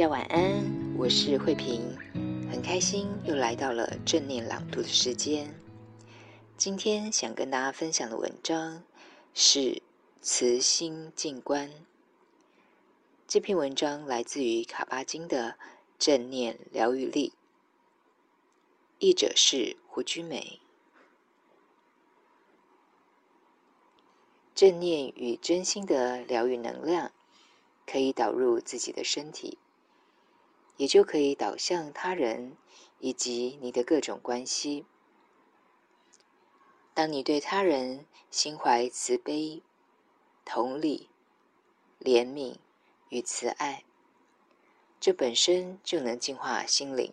大家晚安，我是慧萍，很开心又来到了正念朗读的时间。今天想跟大家分享的文章是《慈心静观》。这篇文章来自于卡巴金的《正念疗愈力》，译者是胡君梅。正念与真心的疗愈能量，可以导入自己的身体。也就可以导向他人以及你的各种关系。当你对他人心怀慈悲、同理、怜悯与慈爱，这本身就能净化心灵。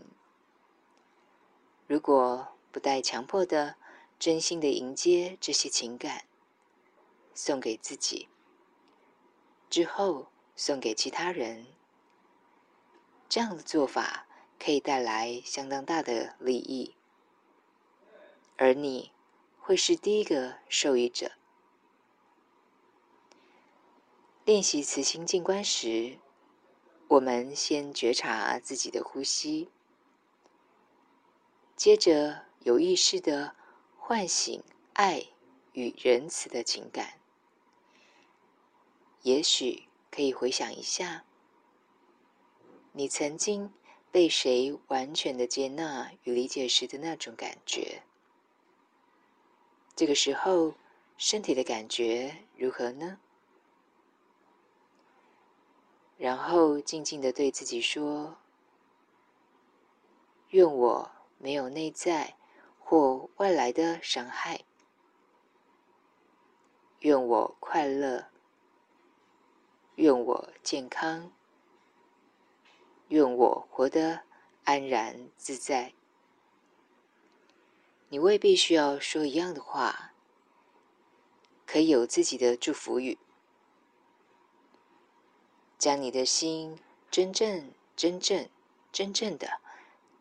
如果不带强迫的、真心的迎接这些情感，送给自己，之后送给其他人。这样的做法可以带来相当大的利益，而你会是第一个受益者。练习慈心静观时，我们先觉察自己的呼吸，接着有意识地唤醒爱与仁慈的情感。也许可以回想一下。你曾经被谁完全的接纳与理解时的那种感觉？这个时候，身体的感觉如何呢？然后静静的对自己说：“愿我没有内在或外来的伤害，愿我快乐，愿我健康。”愿我活得安然自在。你未必需要说一样的话，可以有自己的祝福语。将你的心真正、真正、真正的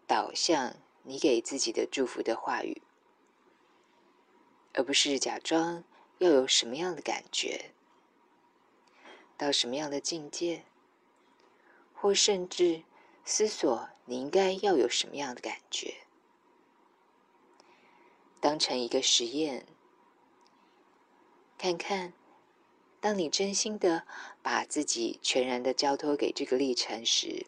导向你给自己的祝福的话语，而不是假装要有什么样的感觉，到什么样的境界。或甚至思索你应该要有什么样的感觉，当成一个实验，看看，当你真心的把自己全然的交托给这个历程时，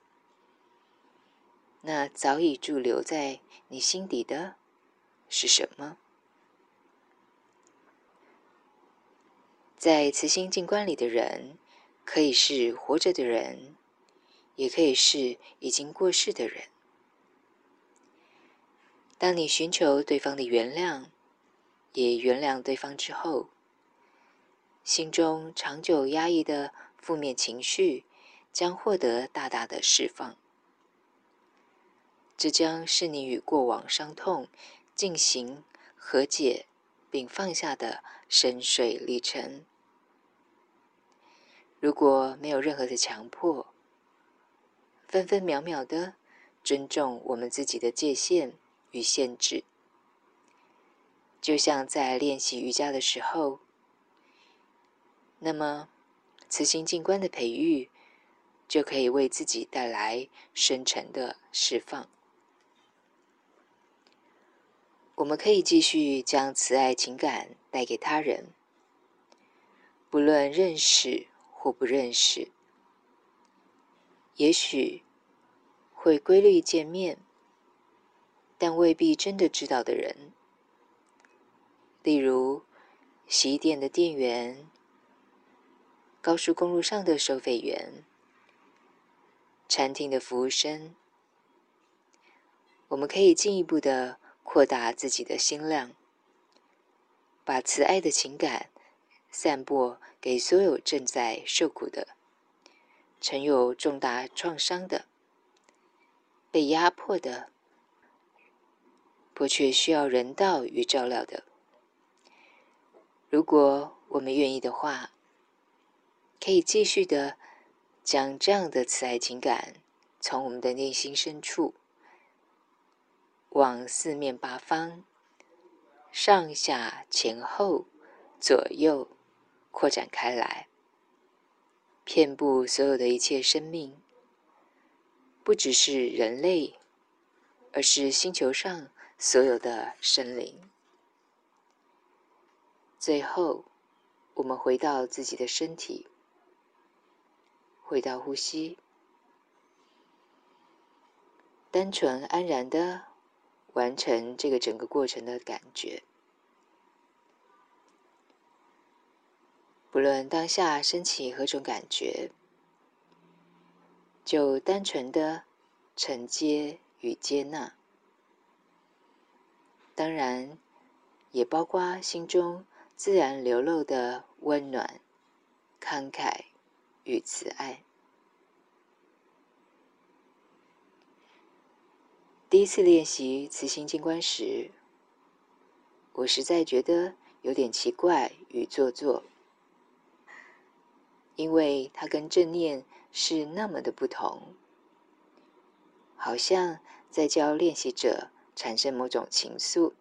那早已驻留在你心底的是什么？在慈心静观里的人，可以是活着的人。也可以是已经过世的人。当你寻求对方的原谅，也原谅对方之后，心中长久压抑的负面情绪将获得大大的释放。这将是你与过往伤痛进行和解并放下的深邃历程。如果没有任何的强迫，分分秒秒的尊重我们自己的界限与限制，就像在练习瑜伽的时候，那么慈心静观的培育就可以为自己带来深沉的释放。我们可以继续将慈爱情感带给他人，不论认识或不认识。也许会规律见面，但未必真的知道的人，例如洗衣店的店员、高速公路上的收费员、餐厅的服务生。我们可以进一步的扩大自己的心量，把慈爱的情感散播给所有正在受苦的、曾有重大创伤的、被压迫的、迫切需要人道与照料的。如果我们愿意的话，可以继续的将这样的慈爱情感从我们的内心深处往四面八方、上下前后、左右扩展开来，遍布所有的一切生命，不只是人类，而是星球上所有的生灵。最后，我们回到自己的身体，回到呼吸，单纯安然的完成这个整个过程的感觉。不论当下升起何种感觉，就单纯的承接与接纳。当然，也包括心中。自然流露的温暖、慷慨与慈爱。第一次练习慈心静观时，我实在觉得有点奇怪与做作，因为它跟正念是那么的不同，好像在教练习者产生某种情愫。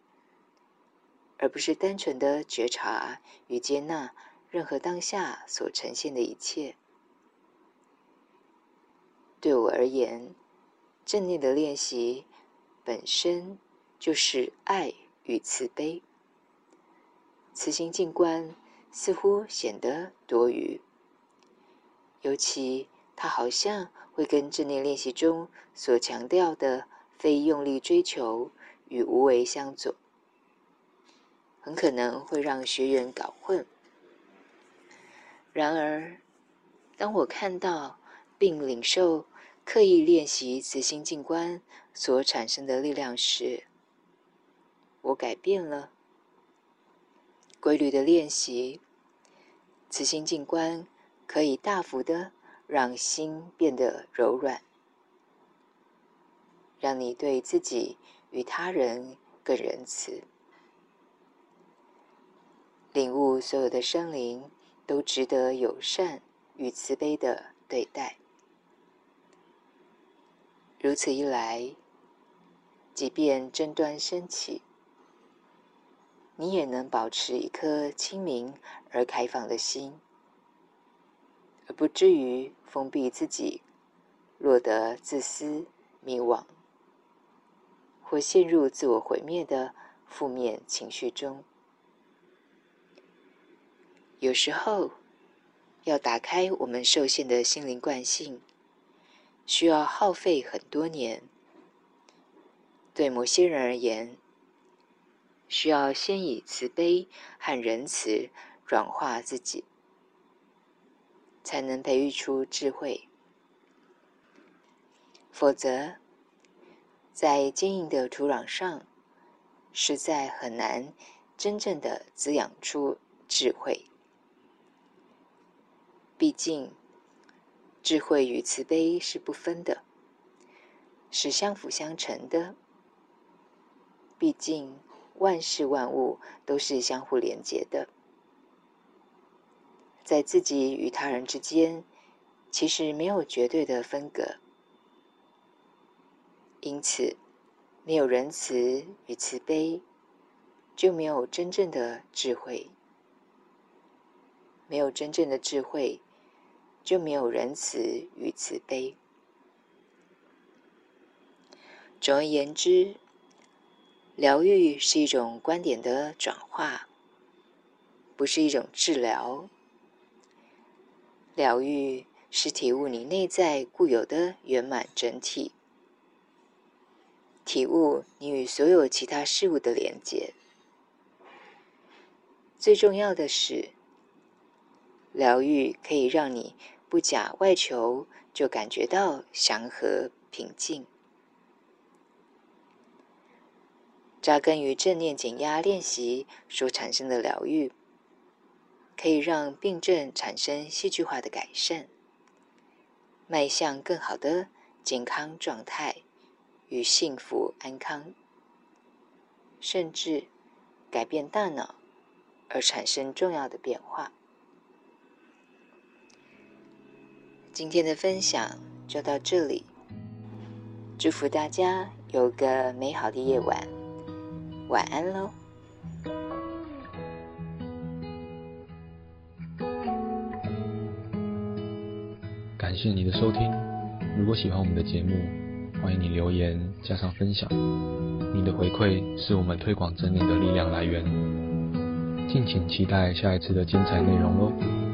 而不是单纯的觉察与接纳任何当下所呈现的一切。对我而言，正念的练习本身就是爱与慈悲。慈心静观似乎显得多余，尤其它好像会跟正念练习中所强调的非用力追求与无为相左。很可能会让学员搞混。然而，当我看到并领受刻意练习慈心静观所产生的力量时，我改变了。规律的练习慈心静观，可以大幅的让心变得柔软，让你对自己与他人更仁慈。领悟所有的生灵都值得友善与慈悲的对待。如此一来，即便争端升起，你也能保持一颗清明而开放的心，而不至于封闭自己，落得自私、迷惘，或陷入自我毁灭的负面情绪中。有时候，要打开我们受限的心灵惯性，需要耗费很多年。对某些人而言，需要先以慈悲和仁慈软化自己，才能培育出智慧。否则，在坚硬的土壤上，实在很难真正的滋养出智慧。毕竟，智慧与慈悲是不分的，是相辅相成的。毕竟，万事万物都是相互连结的，在自己与他人之间，其实没有绝对的分隔。因此，没有仁慈与慈悲，就没有真正的智慧。没有真正的智慧。就没有仁慈与慈悲。总而言之，疗愈是一种观点的转化，不是一种治疗。疗愈是体悟你内在固有的圆满整体，体悟你与所有其他事物的连结。最重要的是，疗愈可以让你。不假外求，就感觉到祥和平静。扎根于正念减压练习所产生的疗愈，可以让病症产生戏剧化的改善，迈向更好的健康状态与幸福安康，甚至改变大脑而产生重要的变化。今天的分享就到这里，祝福大家有个美好的夜晚，晚安喽。谢你的收听，如果喜欢我们的节目，欢迎你留言加上分享，你的回馈是我们推广真理的力量来源。敬请期待下一次的精彩内容哦。